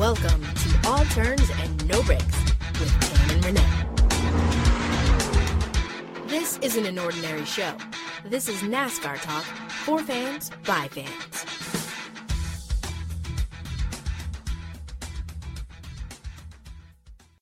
Welcome to All Turns and No Breaks with Tam and Renee. This isn't an ordinary show. This is NASCAR talk for fans by fans.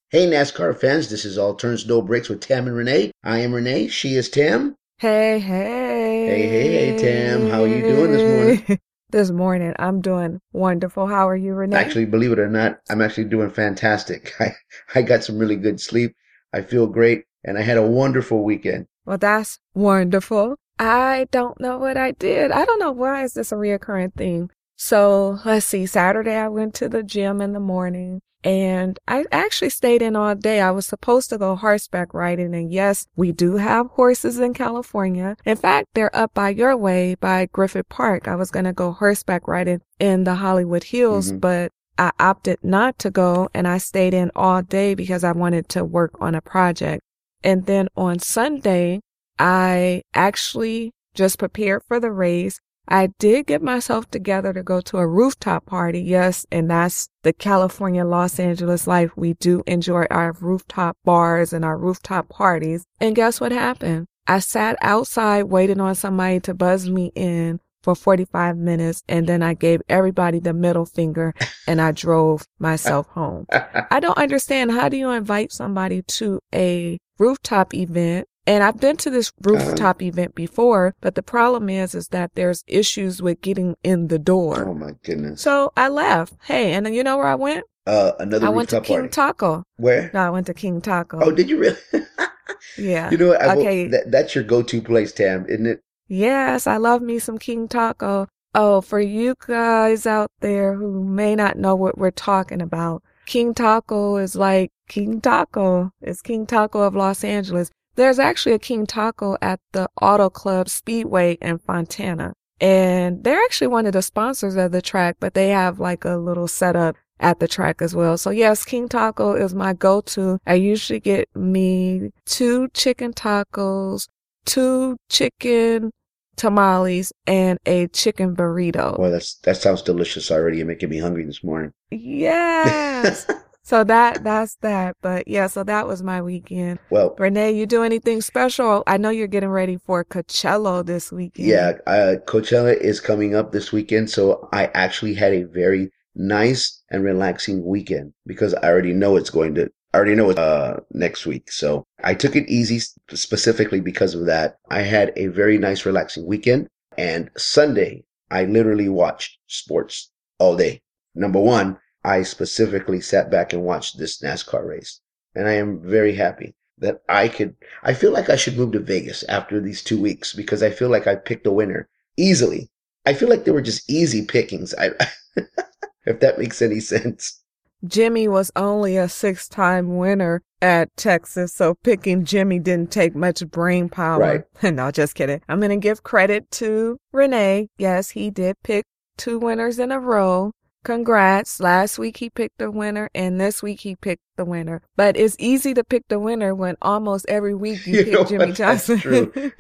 Hey, NASCAR fans, this is All Turns No Breaks with Tam and Renee. I am Renee, she is Tam. Hey, hey. Hey, hey, hey, Tam. How are you doing this morning? this morning, I'm doing wonderful. How are you, Renee? Actually, believe it or not, I'm actually doing fantastic. I, I got some really good sleep. I feel great, and I had a wonderful weekend. Well, that's wonderful. I don't know what I did. I don't know why is this a reoccurring theme. So let's see. Saturday, I went to the gym in the morning. And I actually stayed in all day. I was supposed to go horseback riding. And yes, we do have horses in California. In fact, they're up by your way by Griffith Park. I was going to go horseback riding in the Hollywood Hills, mm-hmm. but I opted not to go and I stayed in all day because I wanted to work on a project. And then on Sunday, I actually just prepared for the race. I did get myself together to go to a rooftop party. Yes. And that's the California, Los Angeles life. We do enjoy our rooftop bars and our rooftop parties. And guess what happened? I sat outside waiting on somebody to buzz me in for 45 minutes and then I gave everybody the middle finger and I drove myself home. I don't understand. How do you invite somebody to a rooftop event and I've been to this rooftop uh, event before, but the problem is, is that there's issues with getting in the door. Oh my goodness. So I left. Hey, and then you know where I went? Uh, another I went to King party. Taco. Where? No, I went to King Taco. Oh, did you really? yeah. You know what? I okay. Will, that, that's your go-to place, Tam, isn't it? Yes, I love me some King Taco. Oh, for you guys out there who may not know what we're talking about, King Taco is like King Taco. It's King Taco of Los Angeles. There's actually a King Taco at the Auto Club Speedway in Fontana. And they're actually one of the sponsors of the track, but they have like a little setup at the track as well. So yes, King Taco is my go-to. I usually get me two chicken tacos, two chicken tamales, and a chicken burrito. Well, that's that sounds delicious already. You're making me hungry this morning. Yes. So that that's that. But yeah, so that was my weekend. Well, Renee, you do anything special? I know you're getting ready for Coachella this weekend. Yeah, uh, Coachella is coming up this weekend, so I actually had a very nice and relaxing weekend because I already know it's going to. I already know it's uh, next week, so I took it easy specifically because of that. I had a very nice, relaxing weekend, and Sunday I literally watched sports all day. Number one, I specifically sat back and watched this NASCAR race. And I am very happy that I could, I feel like I should move to Vegas after these two weeks because I feel like I picked a winner easily. I feel like they were just easy pickings. I, if that makes any sense. Jimmy was only a six time winner at Texas, so picking Jimmy didn't take much brain power. Right. no, just kidding. I'm going to give credit to Renee. Yes, he did pick two winners in a row. Congrats. Last week he picked the winner and this week he picked the winner. But it's easy to pick the winner when almost every week you, you pick Jimmie Johnson. true.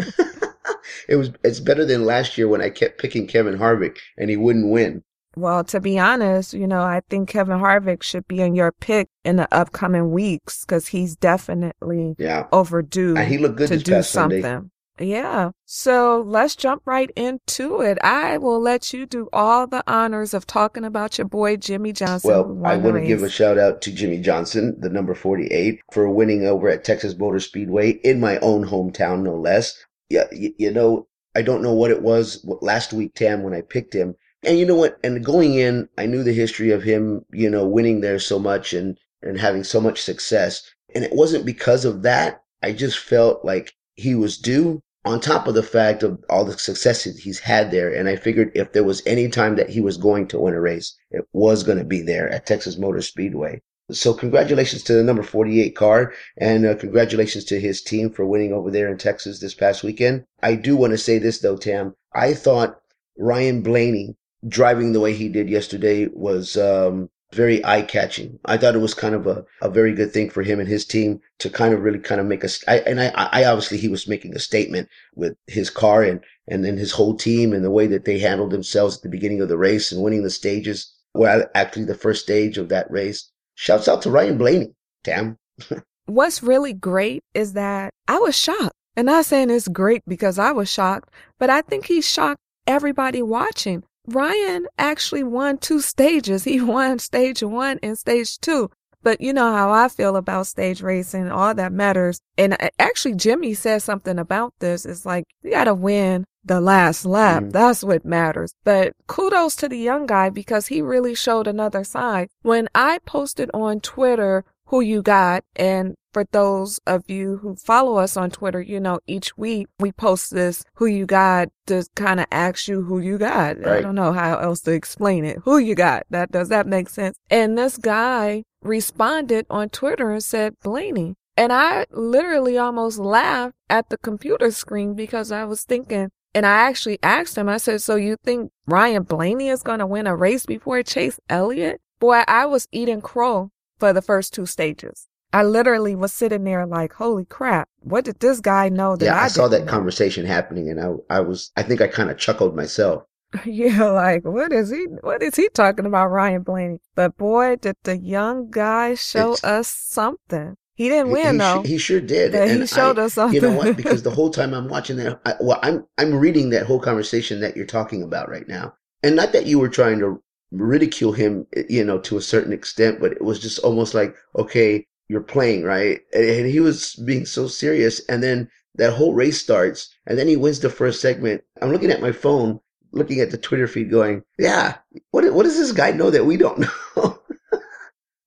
it was it's better than last year when I kept picking Kevin Harvick and he wouldn't win. Well, to be honest, you know, I think Kevin Harvick should be in your pick in the upcoming weeks because he's definitely yeah. overdue and he looked good to do something. Sunday. Yeah. So let's jump right into it. I will let you do all the honors of talking about your boy Jimmie Johnson. Well, I want to give a shout out to Jimmie Johnson, the number 48, for winning over at Texas Motor Speedway in my own hometown, no less. Yeah, you, you know, I don't know what it was last week, Tam, when I picked him. And you know what? And going in, I knew the history of him, you know, winning there so much and, and having so much success. And it wasn't because of that. I just felt like he was due on top of the fact of all the successes he's had there. And I figured if there was any time that he was going to win a race, it was going to be there at Texas Motor Speedway. So congratulations to the number 48 car and uh, congratulations to his team for winning over there in Texas this past weekend. I do want to say this though, Tam. I thought Ryan Blaney driving the way he did yesterday was, um, very eye catching. I thought it was kind of a, a very good thing for him and his team to kind of really kind of make a, I, and I, I obviously he was making a statement with his car and, and then his whole team and the way that they handled themselves at the beginning of the race and winning the stages. well, actually the first stage of that race. Shouts out to Ryan Blaney, damn. What's really great is that I was shocked. And not saying it's great because I was shocked, but I think he shocked everybody watching. Ryan actually won two stages. He won stage one and stage two. But you know how I feel about stage racing, all that matters. And actually, Jimmy said something about this. It's like, you got to win the last lap. Mm. That's what matters. But kudos to the young guy because he really showed another side. When I posted on Twitter who you got, and for those of you who follow us on Twitter, you know, each week we post this who you got to kind of ask you who you got. Right. I don't know how else to explain it. Who you got? That does that make sense? And this guy responded on Twitter and said, Blaney. And I literally almost laughed at the computer screen because I was thinking, and I actually asked him, I said, So you think Ryan Blaney is going to win a race before Chase Elliott? Boy, I was eating crow for the first two stages. I literally was sitting there like, holy crap, what did this guy know that yeah, I, I saw that know? conversation happening and I, I was, I think I kind of chuckled myself. Yeah, like what is he? What is he talking about, Ryan Blaney? But boy, did the young guy show it's, us something. He didn't win he, though. He sure did. And he showed I, us something. You know what? Because the whole time I'm watching that, I, well, I'm I'm reading that whole conversation that you're talking about right now, and not that you were trying to ridicule him, eh, you know, to a certain extent, but it was just almost like, okay, you're playing, right? And he was being so serious, and then that whole race starts, and then he wins the first segment. I'm looking at my phone looking at the Twitter feed going, yeah, what, what does this guy know that we don't know?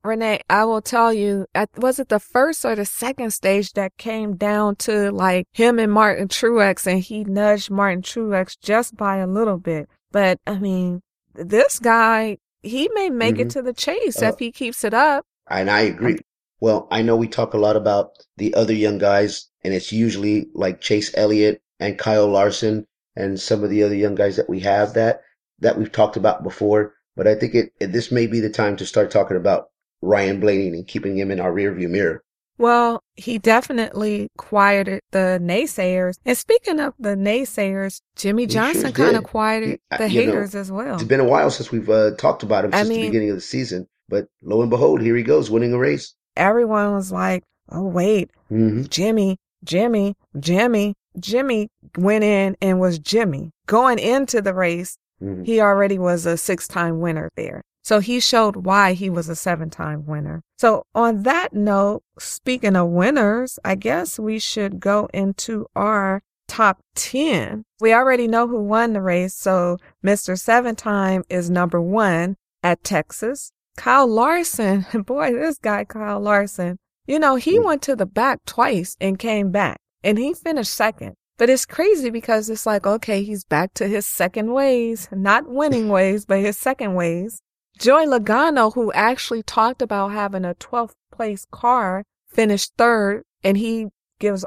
Renee, I will tell you, was it the first or the second stage that came down to like him and Martin Truex and he nudged Martin Truex just by a little bit. But I mean, this guy, he may make mm-hmm. it to the chase uh, if he keeps it up. And I agree. Well, I know we talk a lot about the other young guys and it's usually like Chase Elliott and Kyle Larson and some of the other young guys that we have that that we've talked about before. But I think it, it this may be the time to start talking about Ryan Blaney and keeping him in our rearview mirror. Well, he definitely quieted the naysayers. And speaking of the naysayers, Jimmie Johnson sure kind of quieted he, the haters know, as well. It's been a while since we've uh, talked about him I since mean, the beginning of the season. But lo and behold, here he goes, winning a race. Everyone was like, oh, wait, mm-hmm. Jimmy, Jimmy, Jimmy. Jimmy went in and was Jimmy. Going into the race, mm-hmm. he already was a six time winner there. So he showed why he was a seven time winner. So on that note, speaking of winners, I guess we should go into our top 10. We already know who won the race. So Mr. Seven Time is number one at Texas. Kyle Larson, boy, this guy, Kyle Larson, you know, he mm. went to the back twice and came back and he finished second. But it's crazy because it's like, okay, he's back to his second ways, not winning ways, but his second ways. Joey Logano, who actually talked about having a 12th place car, finished third, and he gives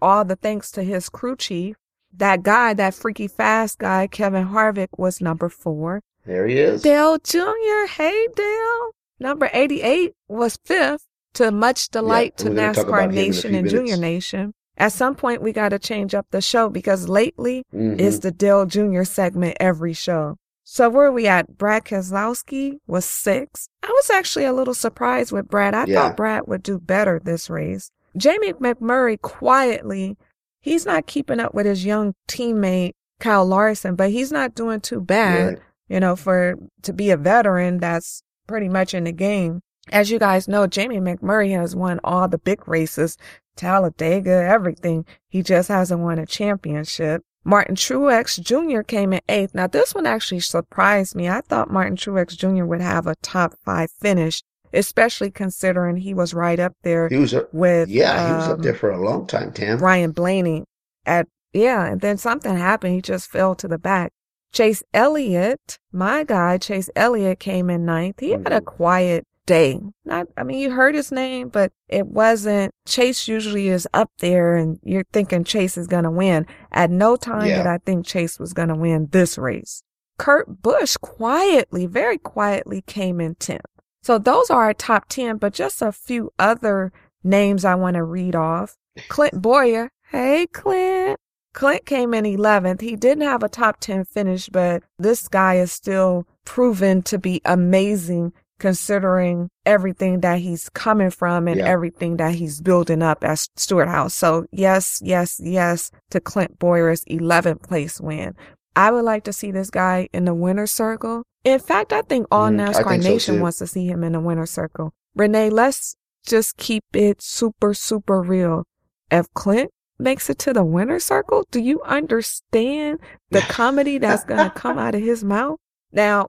all the thanks to his crew chief. That guy, that freaky fast guy, Kevin Harvick, was number four. There he is. Dale Jr. Hey, Dale. Number 88 was fifth to much delight yeah, to NASCAR Nation and minutes. Junior Nation. At some point, we got to change up the show because lately mm-hmm. it's the Dale Jr. segment every show. So where are we at? Brad Keselowski was six. I was actually a little surprised with Brad. I yeah. thought Brad would do better this race. Jamie McMurray quietly, he's not keeping up with his young teammate Kyle Larson, but he's not doing too bad, right. you know, for to be a veteran that's pretty much in the game. As you guys know, Jamie McMurray has won all the big races, Talladega, everything. He just hasn't won a championship. Martin Truex Jr. came in eighth. Now, this one actually surprised me. I thought Martin Truex Jr. would have a top five finish, especially considering he was right up there he was a, with. Yeah, um, he was up there um, for a long time, Tam. Ryan Blaney at, yeah, and then something happened. He just fell to the back. Chase Elliott, my guy, Chase Elliott came in ninth. He mm-hmm. had a mm-hmm. quiet day. Not, I mean, you heard his name, but it wasn't, Chase usually is up there and you're thinking Chase is going to win. At no time yeah. did I think Chase was going to win this race. Kurt Busch quietly, very quietly came in 10th. So those are our top 10, but just a few other names I want to read off. Clint Bowyer. Hey, Clint. Clint came in 11th. He didn't have a top 10 finish, but this guy is still proven to be amazing considering everything that he's coming from and Yeah. everything that he's building up at Stewart-Haas. So yes, yes, yes to Clint Bowyer's 11th place win. I would like to see this guy in the winner's circle. In fact, I think all mm, I NASCAR think Nation too. wants to see him in the winner's circle. Renee, let's just keep it super, super real. If Clint makes it to the winner's circle, do you understand the comedy that's going to come out of his mouth? Now,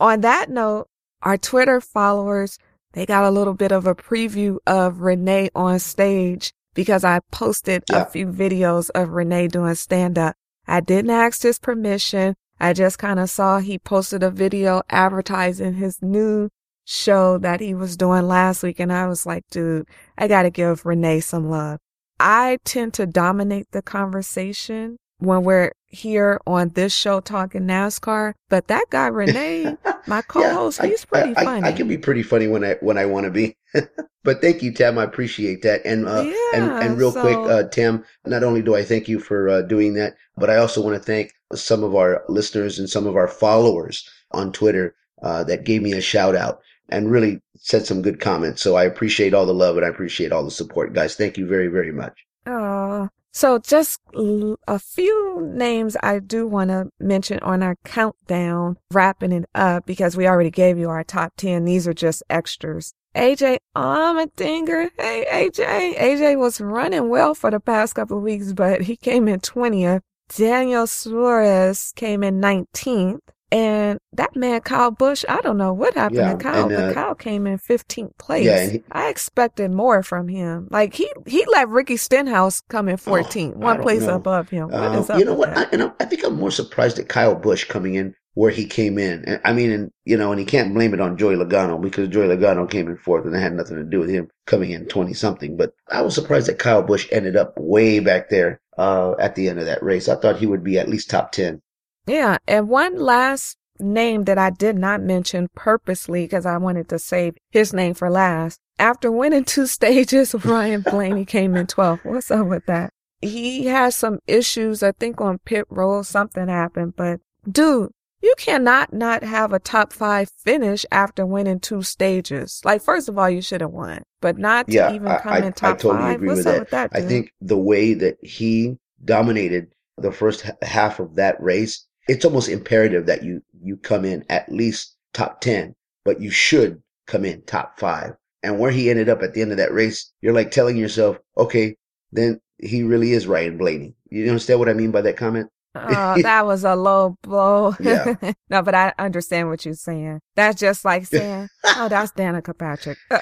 on that note, our Twitter followers, they got a little bit of a preview of Renee on stage because I posted Yeah. a few videos of Renee doing stand up. I didn't ask his permission. I just kind of saw he posted a video advertising his new show that he was doing last week. And I was like, dude, I got to give Renee some love. I tend to dominate the conversation when we're here on this show talking NASCAR, but that guy Renee, my co-host, I- he's pretty I, I- funny. I, can be pretty funny when I when I want to be. but thank you, Tim. I appreciate that. And uh, and Yeah, and real quick, so- uh, Tam. Not only do I thank you for uh, doing that, but I also want to thank some of our listeners and some of our followers on Twitter uh, that gave me a shout out and really said some good comments. So I appreciate all the love and I appreciate all the support, guys. Thank you very very much. Oh, so just a few names I do want to mention on our countdown, wrapping it up because we already gave you our top 10. These are just extras. AJ Allmendinger. Hey, AJ. AJ was running well for the past couple of weeks, but he came in 20th. Daniel Suarez came in 19th. And that man, Kyle Busch, I don't know what happened Yeah, to Kyle, and, but uh, Kyle came in 15th place. Yeah, he- I expected more from him. Like he he let Ricky Stenhouse come in 14th, Oh, one place know. above him. What Um, is up you know what? I, and I, think I'm more surprised at Kyle Busch coming in where he came in. And, I mean, and you know, and he can't blame it on Joey Logano because Joey Logano came in fourth, and it had nothing to do with him coming in twenty something. But I was surprised that Kyle Busch ended up way back there uh, at the end of that race. I thought he would be at least top ten. Yeah, and one last name that I did not mention purposely because I wanted to save his name for last. After winning two stages, Ryan Blaney came in 12th. What's up with that? He has some issues. I think on pit road something happened, but dude, you cannot not have a top five finish after winning two stages. Like, first of all, you should have won, but not to even I, come I, in I top totally five. agree What's with up that. with that? I think the way that he dominated the first half of that race, it's almost imperative that you you come in at least top 10, but you should come in top 5. And where he ended up at the end of that race, you're like telling yourself, okay, then he really is Ryan Blaney. You understand what I mean by that comment? Oh, that was a low blow. Yeah. no, but I understand what you're saying. That's just like saying, "Oh, that's Danica Patrick." Uh,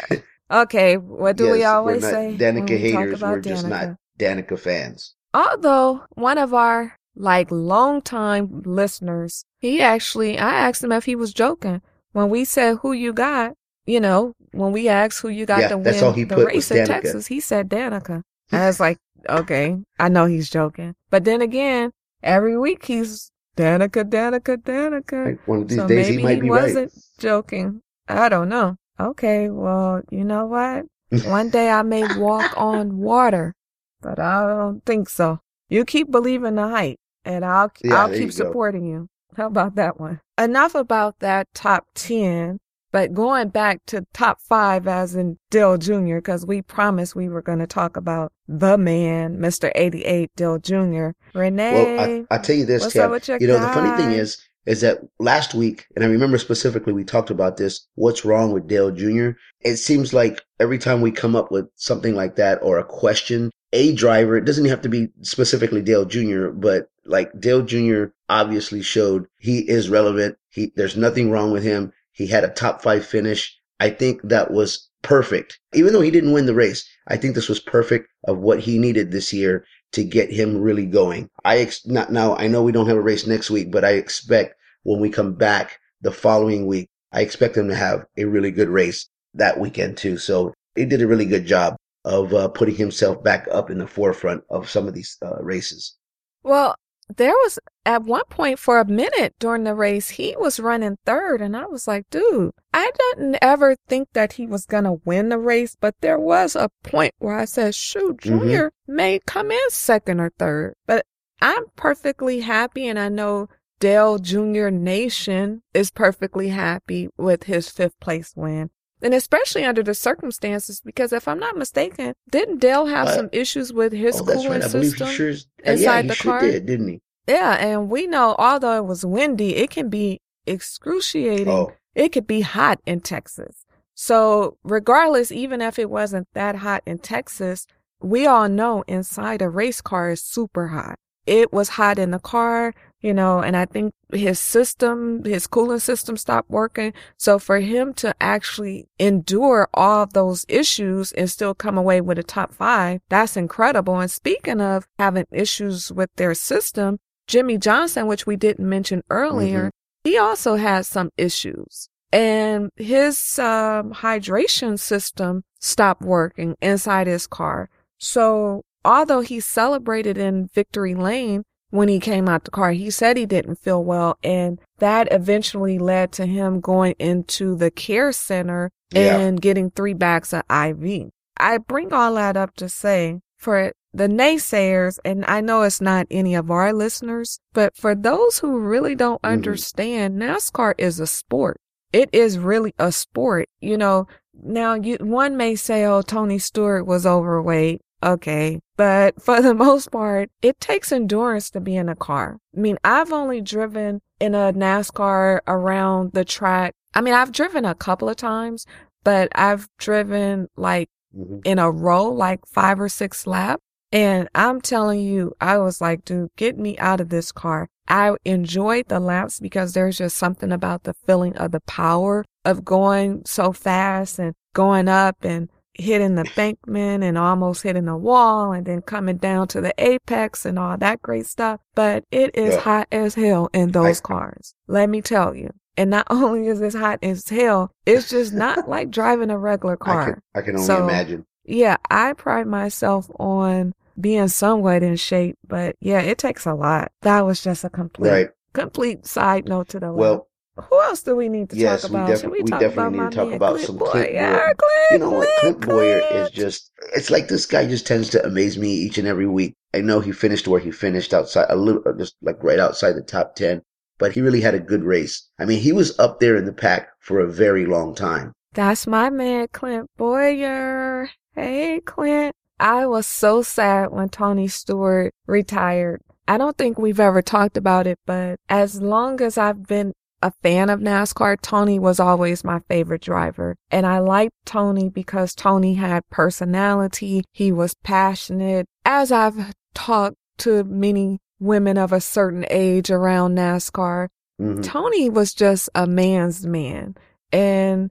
okay, what do we Yes, always we're not say? Danica we talk haters, about we're just not Danica? Danica fans. Although one of our like longtime listeners, he actually, I asked him if he was joking when we said who you got. You know, when we asked who you got Yeah, to win he the race in Texas, he said Danica. I was like, okay, I know he's joking, but then again, every week he's Danica, Danica, Danica. Like, one of these so days maybe he might be wasn't joking. I don't know. Okay, well, you know what? One day I may walk on water, but I don't think so. You keep believing the hype, and I'll Yeah, I'll keep you supporting you. How about that one? Enough about that top ten. But going back to top five, as in Dale Jr., because we promised we were going to talk about the man, Mr. 88 Dale Jr. Renee, Well, I, I tell you this, what's Tab, up with your you know, the funny thing is, is that last week, and I remember specifically we talked about this, what's wrong with Dale Jr.? It seems like every time we come up with something like that or a question, a driver, it doesn't have to be specifically Dale Jr., but like Dale Jr. obviously showed he is relevant. He, there's nothing wrong with him. He had a top five finish. I think that was perfect. Even though he didn't win the race, I think this was perfect of what he needed this year to get him really going. I ex- not now. I know we don't have a race next week, but I expect when we come back the following week, I expect him to have a really good race that weekend too. So he did a really good job of uh, putting himself back up in the forefront of some of these uh, races. Well, there was at one point for a minute during the race, he was running third, and I was like, dude, I didn't ever think that he was gonna win the race, but there was a point where I said, shoot, Mhm. Junior may come in second or third. But I'm perfectly happy, and I know Dale Jr. Nation is perfectly happy with his fifth place win. And especially under the circumstances, because if I'm not mistaken, didn't Dale have Uh, some issues with his oh, cooling right. System? sure is. uh, yeah, inside he the sure car? did, didn't he? Yeah, and we know although it was windy, it can be excruciating. Oh, It could be hot in Texas. So, regardless, even if it wasn't that hot in Texas, we all know inside a race car is super hot. It was hot in the car, you know, and I think his system, his cooling system stopped working. So for him to actually endure all of those issues and still come away with a top five, that's incredible. And speaking of having issues with their system, Jimmie Johnson, which we didn't mention earlier, he also has some issues. And his um, hydration system stopped working inside his car. So although he celebrated in victory lane when he came out the car, he said he didn't feel well. And that eventually led to him going into the care center Yeah. and getting three bags of IV. I bring all that up to say for the naysayers, and I know it's not any of our listeners, but for those who really don't Mhm. understand, NASCAR is a sport. It is really a sport. You know, now you, one may say, oh, Tony Stewart was overweight. Okay. But for the most part, it takes endurance to be in a car. I mean, I've only driven in a NASCAR around the track. I mean, I've driven a couple of times, but I've driven like mhm. in a row, like five or six laps. And I'm telling you, I was like, dude, get me out of this car. I enjoyed the laps because there's just something about the feeling of the power of going so fast and going up and hitting the bankman and almost hitting the wall and then coming down to the apex and all that great stuff. But it is Yeah. hot as hell in those I- cars. Let me tell you. And not only is it hot as hell, it's just not like driving a regular I car. can, I can only So- imagine. Yeah, I pride myself on being somewhat in shape, but yeah, it takes a lot. That was just a complete, Right. complete side note to the. Well, who else do we need to yes, talk we about? Should we, we talk definitely need to talk about Clint some Bowyer? Clint Yeah, you know what? Clint Bowyer is just, it's like this guy just tends to amaze me each and every week. I know he finished where he finished outside, a little, uh, just like right outside the top 10, but he really had a good race. I mean, he was up there in the pack for a very long time. That's my man, Clint Bowyer. Hey, Clint. I was so sad when Tony Stewart retired. I don't think we've ever talked about it, but as long as I've been a fan of NASCAR, Tony was always my favorite driver. And I liked Tony because Tony had personality. He was passionate. As I've talked to many women of a certain age around NASCAR, Mhm. Tony was just a man's man. And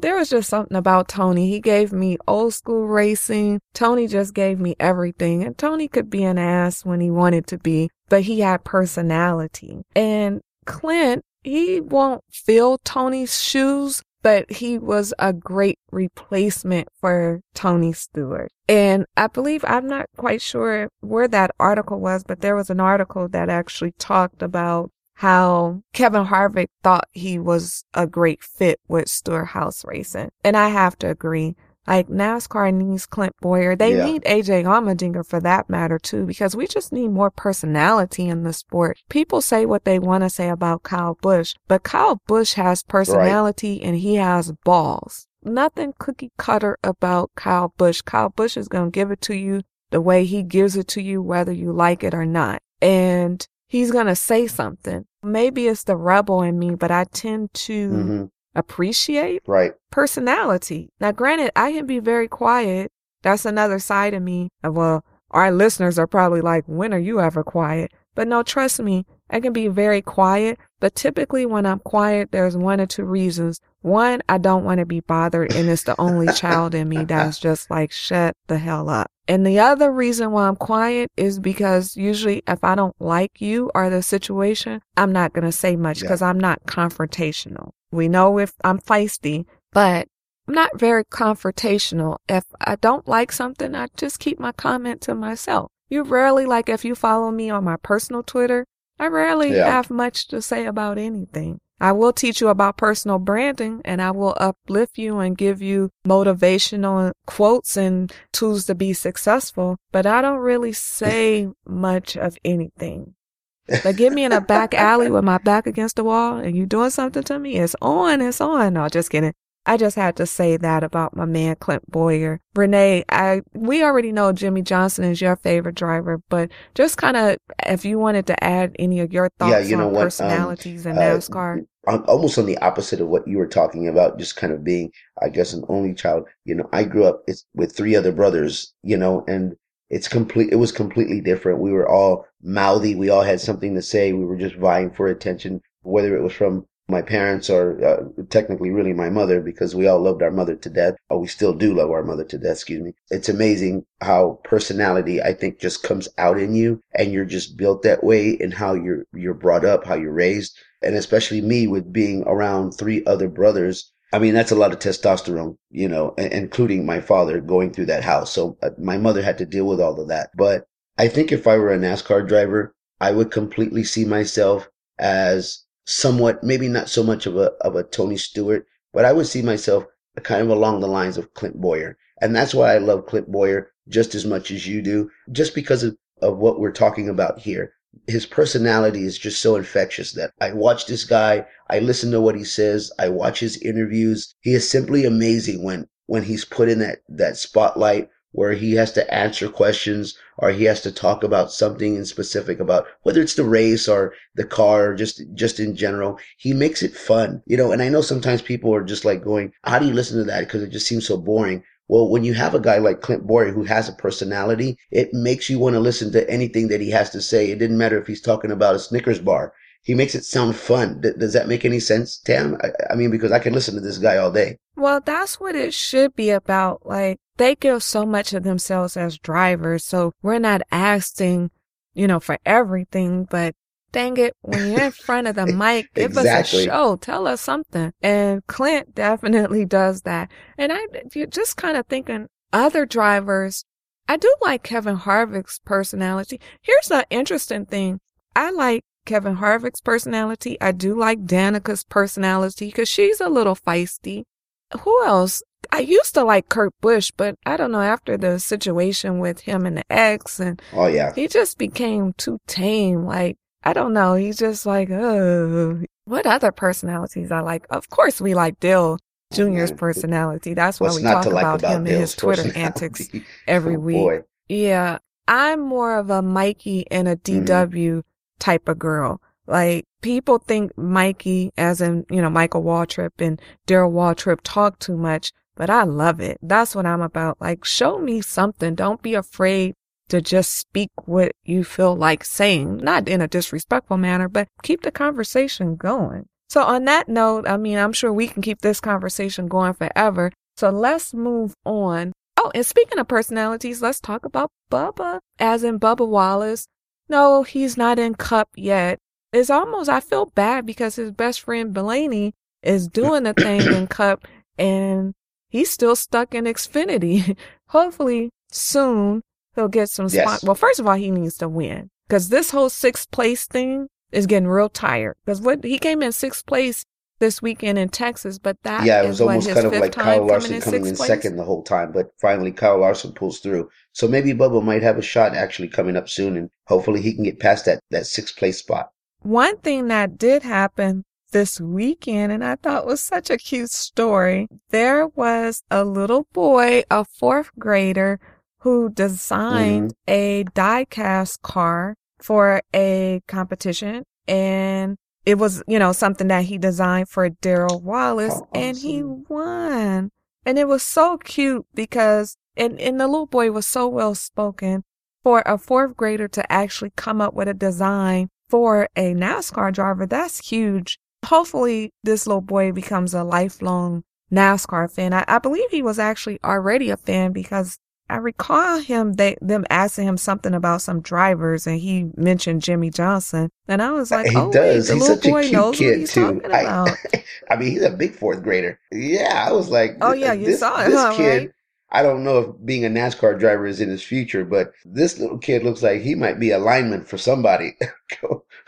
there was just something about Tony. He gave me old school racing. Tony just gave me everything. And Tony could be an ass when he wanted to be, but he had personality. And Clint, he won't fill Tony's shoes, but he was a great replacement for Tony Stewart. And I believe, I'm not quite sure where that article was, but there was an article that actually talked about how Kevin Harvick thought he was a great fit with Stewart-Haas Racing. And I have to agree. Like NASCAR needs Clint Bowyer. They Yeah. need AJ Allmendinger for that matter too, because we just need more personality in the sport. People say what they want to say about Kyle Busch, but Kyle Busch has personality and he has balls. Nothing cookie cutter about Kyle Busch. Kyle Busch is going to give it to you the way he gives it to you, whether you like it or not. And he's going to say something. Maybe it's the rebel in me, but I tend to Mhm. appreciate Right. personality. Now, granted, I can be very quiet. That's another side of me. Well, our listeners are probably like, when are you ever quiet? But no, trust me, I can be very quiet. But typically when I'm quiet, there's one or two reasons. One, I don't want to be bothered. And it's the only child in me that's just like, shut the hell up. And the other reason why I'm quiet is because usually if I don't like you or the situation, I'm not going to say much Yeah. because I'm not confrontational. We know if I'm feisty, but I'm not very confrontational. If I don't like something, I just keep my comment to myself. You rarely, like if you follow me on my personal Twitter, I rarely Yeah. have much to say about anything. I will teach you about personal branding and I will uplift you and give you motivational quotes and tools to be successful, but I don't really say much of anything. But get me in a back alley with my back against the wall and you doing something to me, it's on, it's on. No, just kidding. I just had to say that about my man Clint Bowyer. Renee, I we already know Jimmie Johnson is your favorite driver, but just kind of if you wanted to add any of your thoughts Yeah, you know on what? Um, personalities in uh, NASCAR. I'm almost on the opposite of what you were talking about, just kind of being, I guess, an only child. You know, I grew up with three other brothers, you know, and it's complete, it was completely different. We were all mouthy. We all had something to say. We were just vying for attention, whether it was from my parents are uh, technically really my mother because we all loved our mother to death. Or we still do love our mother to death, excuse me. It's amazing how personality, I think, just comes out in you and you're just built that way and how you're, you're brought up, how you're raised. And especially me with being around three other brothers. I mean, that's a lot of testosterone, you know, including my father going through that house. So uh, my mother had to deal with all of that. But I think if I were a NASCAR driver, I would completely see myself as somewhat, maybe not so much of a, of a Tony Stewart, but I would see myself kind of along the lines of Clint Bowyer. And that's why I love Clint Bowyer just as much as you do, just because of, of what we're talking about here. His personality is just so infectious that I watch this guy. I listen to what he says. I watch his interviews. He is simply amazing when, when he's put in that, that spotlight where he has to answer questions or he has to talk about something in specific about whether it's the race or the car or just just in general he makes it fun you know? And i know sometimes people are just like going how do you listen to that? Because it just seems so boring. Well when you have a guy like clint bowyer who has a personality it makes you want to listen to anything that he has to say. It didn't matter if he's talking about a snickers bar. He makes it sound fun. D- does that make any sense tam? I, I mean because i can listen to this guy all day. Well, that's what it should be about. Like, they give so much of themselves as drivers, so we're not asking, you know, for everything, but dang it, when you're in front of the mic, give us a show, tell us something. And Clint definitely does that. And I you're just kind of thinking other drivers, I do like Kevin Harvick's personality. Here's the interesting thing. I like Kevin Harvick's personality. I do like Danica's personality because she's a little feisty who else? I used to like Kurt Busch, but I don't know, after the situation with him and the ex, and oh yeah he just became too tame. Like, I don't know. He's just like, oh, what other personalities I like? Of course, we like Dale Jr.'s personality. That's why what's we talk like about, about him and his Twitter antics every Oh, week. boy. Yeah, I'm more of a Mikey and a. Mm-hmm. DW type of girl. Like people think Mikey, as in you know Michael Waltrip and Darrell Waltrip, talk too much, but I love it. That's what I'm about. Like, show me something. Don't be afraid to just speak what you feel like saying, not in a disrespectful manner, but keep the conversation going. So on that note, I mean, I'm sure we can keep this conversation going forever. So let's move on. Oh, and speaking of personalities, let's talk about Bubba, as in Bubba Wallace. No, he's not in Cup yet. It's almost, I feel bad because his best friend Blaney is doing the thing in Cup and he's still stuck in Xfinity. Hopefully soon he'll get some spot. Yes. Well, first of all, he needs to win because this whole sixth place thing is getting real tired because what he came in sixth place this weekend in Texas, but that yeah, it was what, almost his kind of fifth like time Kyle coming Larson in coming in second the whole time, but finally Kyle Larson pulls through. So maybe Bubba might have a shot actually coming up soon, and hopefully he can get past that that sixth place spot. One thing that did happen this weekend, and I thought was such a cute story, there was a little boy, a fourth grader, who designed mm-hmm. a die-cast car for a competition. And it was, you know, something that he designed for Darrell Wallace, How and he won. And it was so cute because, and, and the little boy was so well spoken for a fourth grader to actually come up with a design for a NASCAR driver, that's huge. Hopefully, this little boy becomes a lifelong NASCAR fan. I, I believe he was actually already a fan because I recall him they them asking him something about some drivers, and he mentioned Jimmie Johnson, and I was like, he "Oh, does. wait, the he's little such a boy knows what kid he's too. talking I, about." I mean, he's a big fourth grader. Yeah, I was like, Oh, yeah, you this, saw it, this huh, kid. right? I don't know if being a NASCAR driver is in his future, but this little kid looks like he might be a lineman for somebody.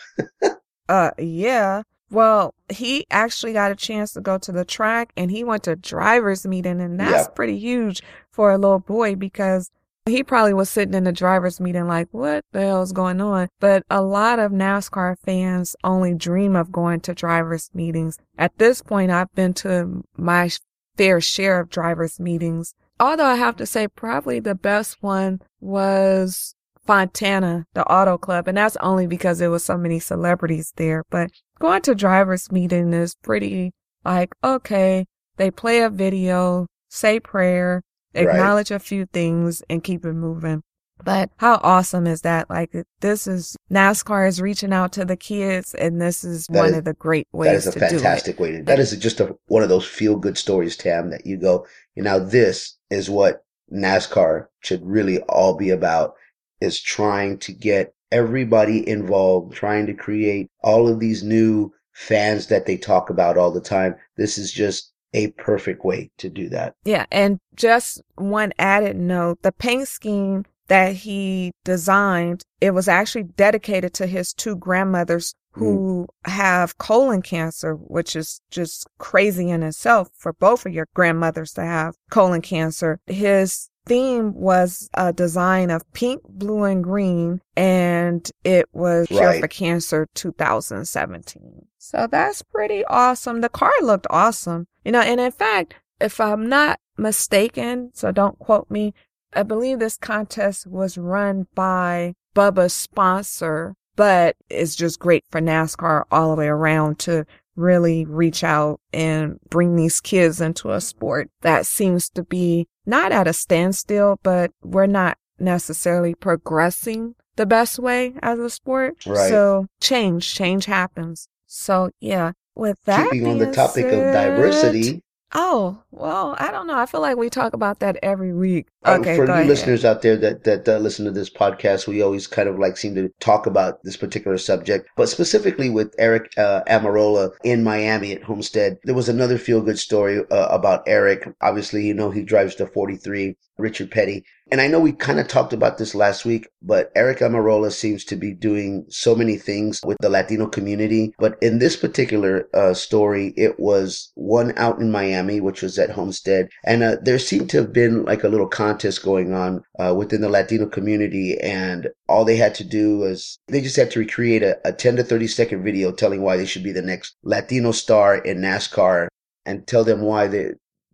Uh, yeah. Well, he actually got a chance to go to the track and he went to driver's meeting and that's Yeah. pretty huge for a little boy because he probably was sitting in the driver's meeting like, what the hell is going on? But a lot of NASCAR fans only dream of going to driver's meetings. At this point, I've been to my fair share of driver's meetings. Although I have to say probably the best one was Fontana, the auto club. And that's only because there was so many celebrities there. But going to driver's meeting is pretty like, okay, they play a video, say prayer, Right. acknowledge a few things and keep it moving. But how awesome is that? Like this is NASCAR is reaching out to the kids and this is That one is- of the great ways That is a fantastic way to. Do that. That is just a, one of those feel good stories, Tam. That you go, you know, this is what NASCAR should really all be about: is trying to get everybody involved, trying to create all of these new fans that they talk about all the time. This is just a perfect way to do that. Yeah, and just one added note, the paint scheme that he designed, it was actually dedicated to his two grandmothers who hmm. have colon cancer, which is just crazy in itself for both of your grandmothers to have colon cancer. His theme was a design of pink, blue, and green, and it was Cure for Cancer 2017. So that's pretty awesome. The car looked awesome. You know, and in fact, if I'm not mistaken, so don't quote me, I believe this contest was run by Bubba's sponsor, but it's just great for NASCAR all the way around to really reach out and bring these kids into a sport that seems to be not at a standstill, but we're not necessarily progressing the best way as a sport. Right. So change, change happens. So yeah, with that Keeping on the topic of diversity, Oh, well, I don't know. I feel like we talk about that every week. Uh, Okay, for go you ahead. listeners out there that that uh, listen to this podcast, we always kind of like seem to talk about this particular subject, but specifically with Aric uh, Almirola in Miami at Homestead, there was another feel good story uh, about Aric. Obviously, you know he drives the 43 Richard Petty, and I know we kind of talked about this last week, but Aric Almirola seems to be doing so many things with the Latino community. But in this particular uh, story, it was one out in Miami, which was at Homestead, and uh, there seemed to have been like a little contest going on uh, within the Latino community, and all they had to do was they just had to recreate a, a 10 to 30 second video telling why they should be the next Latino star in NASCAR, and tell them why they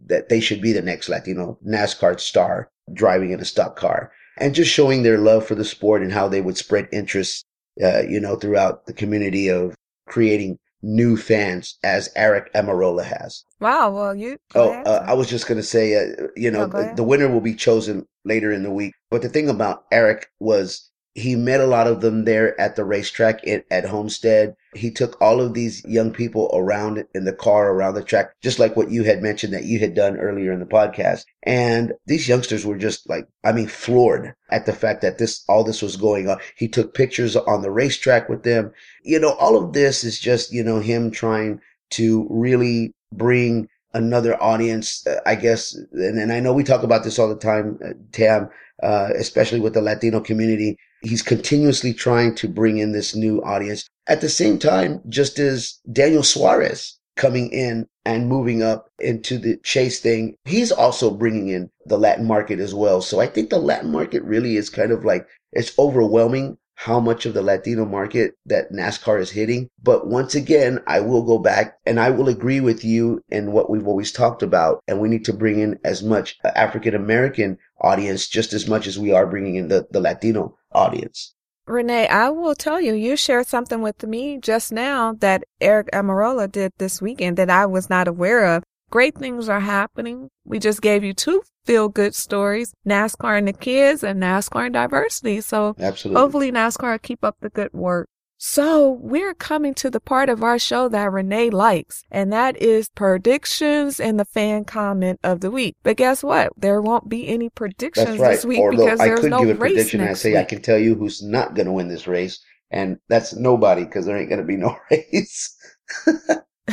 that they should be the next Latino NASCAR star driving in a stock car, and just showing their love for the sport and how they would spread interest, uh, you know, throughout the community of creating new fans as Aric Almirola has. Wow, well, you. Oh, uh. I was just going to say, uh, you know, No, the, the winner will be chosen later in the week. But the thing about Aric was he met a lot of them there at the racetrack at, at Homestead. He took all of these young people around in the car around the track, just like what you had mentioned that you had done earlier in the podcast. And these youngsters were just like, I mean, floored at the fact that this, all this was going on. He took pictures on the racetrack with them. You know, all of this is just, you know, him trying to really bring another audience, uh, I guess. And, and I know we talk about this all the time, uh, Tam, uh, especially with the Latino community. He's continuously trying to bring in this new audience. At the same time, just as Daniel Suarez coming in and moving up into the chase thing, he's also bringing in the Latin market as well. So I think the Latin market really is kind of like, it's overwhelming how much of the Latino market that NASCAR is hitting. But once again, I will go back and I will agree with you in what we've always talked about. And we need to bring in as much African American audience just as much as we are bringing in the, the Latino audience. Renee, I will tell you, you shared something with me just now that Aric Almirola did this weekend that I was not aware of. Great things are happening. We just gave you two feel good stories NASCAR and the kids and NASCAR and diversity. So Absolutely. hopefully NASCAR keep up the good work. So we're coming to the part of our show that Renee likes, and that is predictions and the fan comment of the week. But guess what? There won't be any predictions right. this week Although because I there's could no give a race prediction next say week. I can tell you who's not going to win this race, and that's nobody because there ain't going to be no race.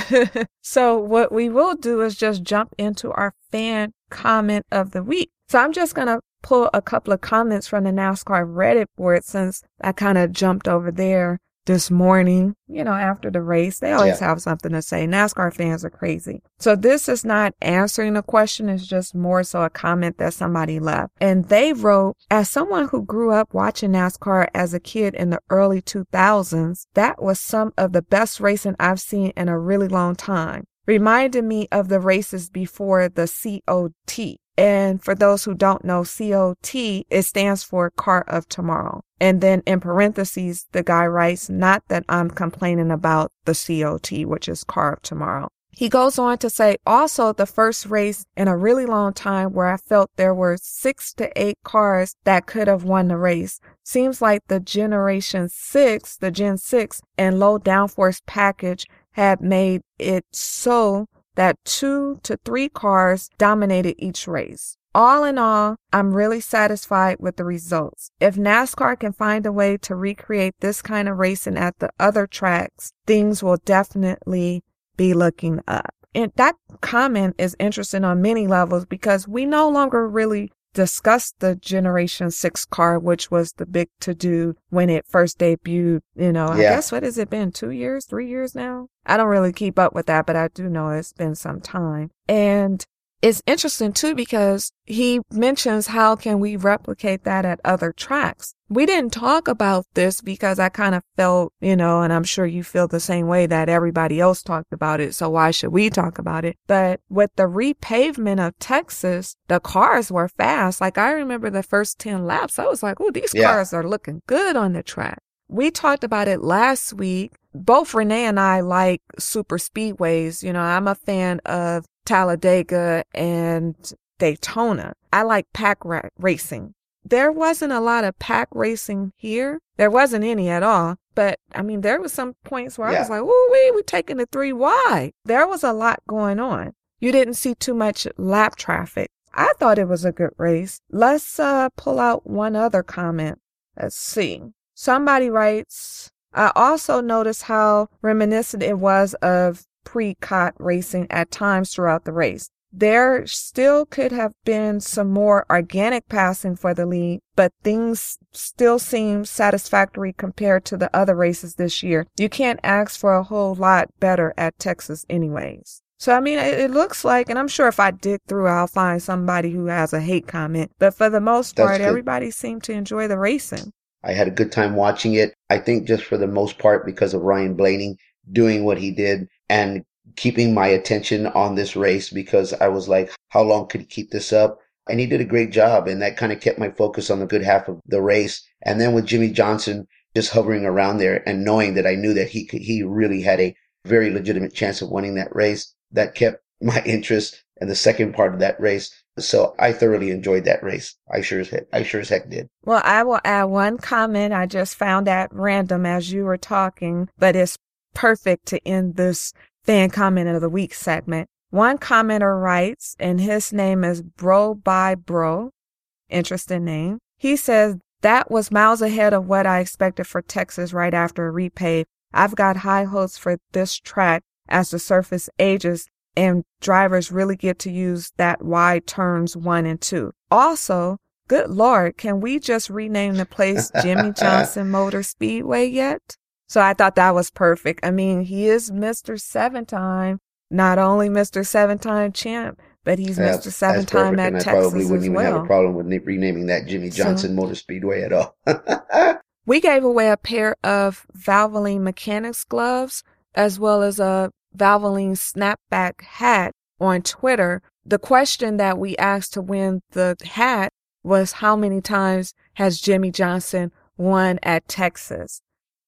so what we will do is just jump into our fan comment of the week. So I'm just going to pull a couple of comments from the NASCAR Reddit board since I kind of jumped over there this morning, you know, after the race. They always yeah. have something to say. NASCAR fans are crazy. So this is not answering a question. It's just more so a comment that somebody left. And they wrote, as someone who grew up watching NASCAR as a kid in the early 2000s, that was some of the best racing I've seen in a really long time. Reminded me of the races before the COT. And for those who don't know, COT, it stands for Car of Tomorrow. And then in parentheses, the guy writes, not that I'm complaining about the COT, which is Car of Tomorrow. He goes on to say, also the first race in a really long time where I felt there were six to eight cars that could have won the race. Seems like the Generation 6, the Gen 6, and low downforce package had made it so that two to three cars dominated each race. All in all, I'm really satisfied with the results. If NASCAR can find a way to recreate this kind of racing at the other tracks, things will definitely be looking up. And that comment is interesting on many levels because we no longer really discussed the Generation 6 car, which was the big to do when it first debuted. You know, yeah. I guess what has it been? Two years, three years now? I don't really keep up with that, but I do know it's been some time. And it's interesting too because he mentions how can we replicate that at other tracks. We didn't talk about this because I kind of felt, you know, and I'm sure you feel the same way that everybody else talked about it. So why should we talk about it? But with the repavement of Texas, the cars were fast. Like I remember the first 10 laps. I was like, oh, these yeah. cars are looking good on the track. We talked about it last week. Both Renee and I like super speedways. You know, I'm a fan of Talladega and Daytona. I like pack ra- racing. There wasn't a lot of pack racing here. There wasn't any at all. But I mean, there was some points where yeah. I was like, "Ooh, we we taking the three wide." There was a lot going on. You didn't see too much lap traffic. I thought it was a good race. Let's uh, pull out one other comment. Let's see. Somebody writes, I also noticed how reminiscent it was of pre-COT racing at times throughout the race. There still could have been some more organic passing for the lead, but things still seem satisfactory compared to the other races this year. You can't ask for a whole lot better at Texas anyways. So, I mean, it, looks like, and I'm sure if I dig through, I'll find somebody who has a hate comment, but for the most part, everybody seemed to enjoy the racing. I had a good time watching it. I think just for the most part because of Ryan Blaney doing what he did and keeping my attention on this race because I was like, how long could he keep this up? And he did a great job. And that kind of kept my focus on the good half of the race. And then with Jimmie Johnson just hovering around there and knowing that I knew that he could, he really had a very legitimate chance of winning that race, that kept my interest in the second part of that race. So I thoroughly enjoyed that race. I sure as heck, I sure as heck did. Well, I will add one comment I just found at random as you were talking, but it's perfect to end this fan comment of the week segment. One commenter writes, and his name is Bro by Bro. Interesting name. He says, that was miles ahead of what I expected for Texas right after a repave. I've got high hopes for this track as the surface ages and drivers really get to use that wide turns one and two. Also, good Lord, can we just rename the place Jimmie Johnson Motor Speedway yet? So I thought that was perfect. I mean, he is Mr. Seven Time, not only Mr. Seven Time champ, but he's Mr. Seven Time at and Texas I probably wouldn't even well. have a problem with renaming that Jimmie Johnson so, Motor Speedway at all. we gave away a pair of Valvoline mechanics gloves as well as a Valvoline snapback hat on Twitter. The question that we asked to win the hat was how many times has Jimmie Johnson won at Texas?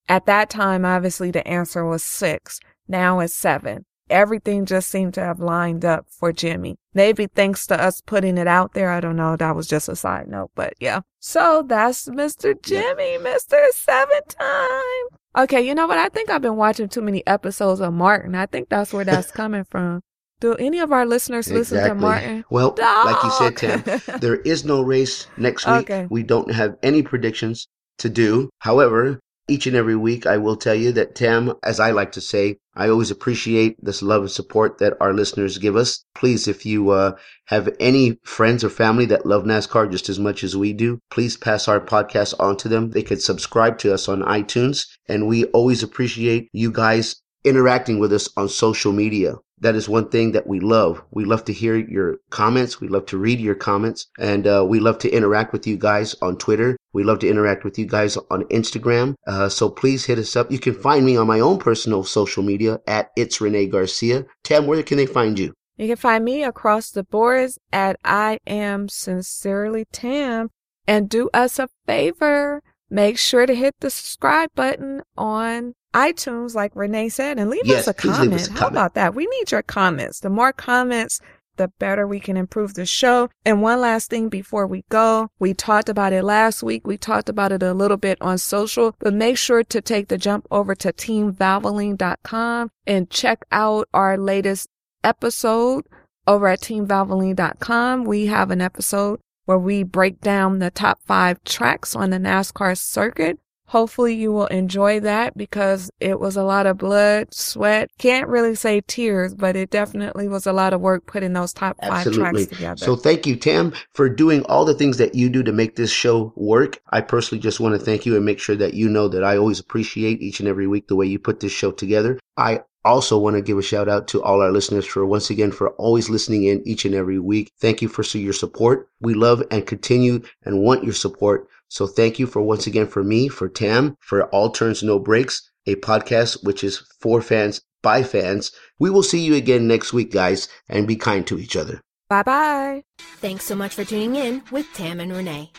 At that time, obviously the answer was six. Now it's seven. Everything just seemed to have lined up for Jimmie. Maybe thanks to us putting it out there. I don't know. That was just a side note, but yeah. So that's Mr. Jimmie, Mr. Seven Time. Okay, you know what? I think I've been watching too many episodes of Martin. I think that's where that's coming from. Do any of our listeners exactly. listen to Martin? Well, Dog. like you said, Tim, there is no race next week. Okay. We don't have any predictions to do. However, each and every week, I will tell you that Tam, as I like to say, I always appreciate this love and support that our listeners give us. Please, if you uh, have any friends or family that love NASCAR just as much as we do, please pass our podcast on to them. They could subscribe to us on iTunes. And we always appreciate you guys interacting with us on social media. That is one thing that we love. We love to hear your comments. We love to read your comments and uh, we love to interact with you guys on Twitter. We love to interact with you guys on Instagram. Uh, so please hit us up. You can find me on my own personal social media at It's Renee Garcia. Tam, where can they find you? You can find me across the boards at I am sincerely Tam and do us a favor. Make sure to hit the subscribe button on iTunes, like Renee said, and leave Yes, us a comment. us a How comment. about that? We need your comments. The more comments, the better we can improve the show. And one last thing before we go, we talked about it last week. We talked about it a little bit on social, but make sure to take the jump over to teamvalvoline.com and check out our latest episode over at teamvalvoline.com. We have an episode where we break down the top five tracks on the NASCAR circuit. Hopefully you will enjoy that because it was a lot of blood, sweat. Can't really say tears, but it definitely was a lot of work putting those top five tracks together. So thank you, Tam, for doing all the things that you do to make this show work. I personally just want to thank you and make sure that you know that I always appreciate each and every week the way you put this show together. I also want to give a shout out to all our listeners for once again for always listening in each and every week. Thank you for your support. We love and continue and want your support. So thank you for once again for me, for Tam, for All Turns No Brakes, a podcast which is for fans by fans. We will see you again next week, guys, and be kind to each other. bye bye. Thanks so much for tuning in with Tam and Renee.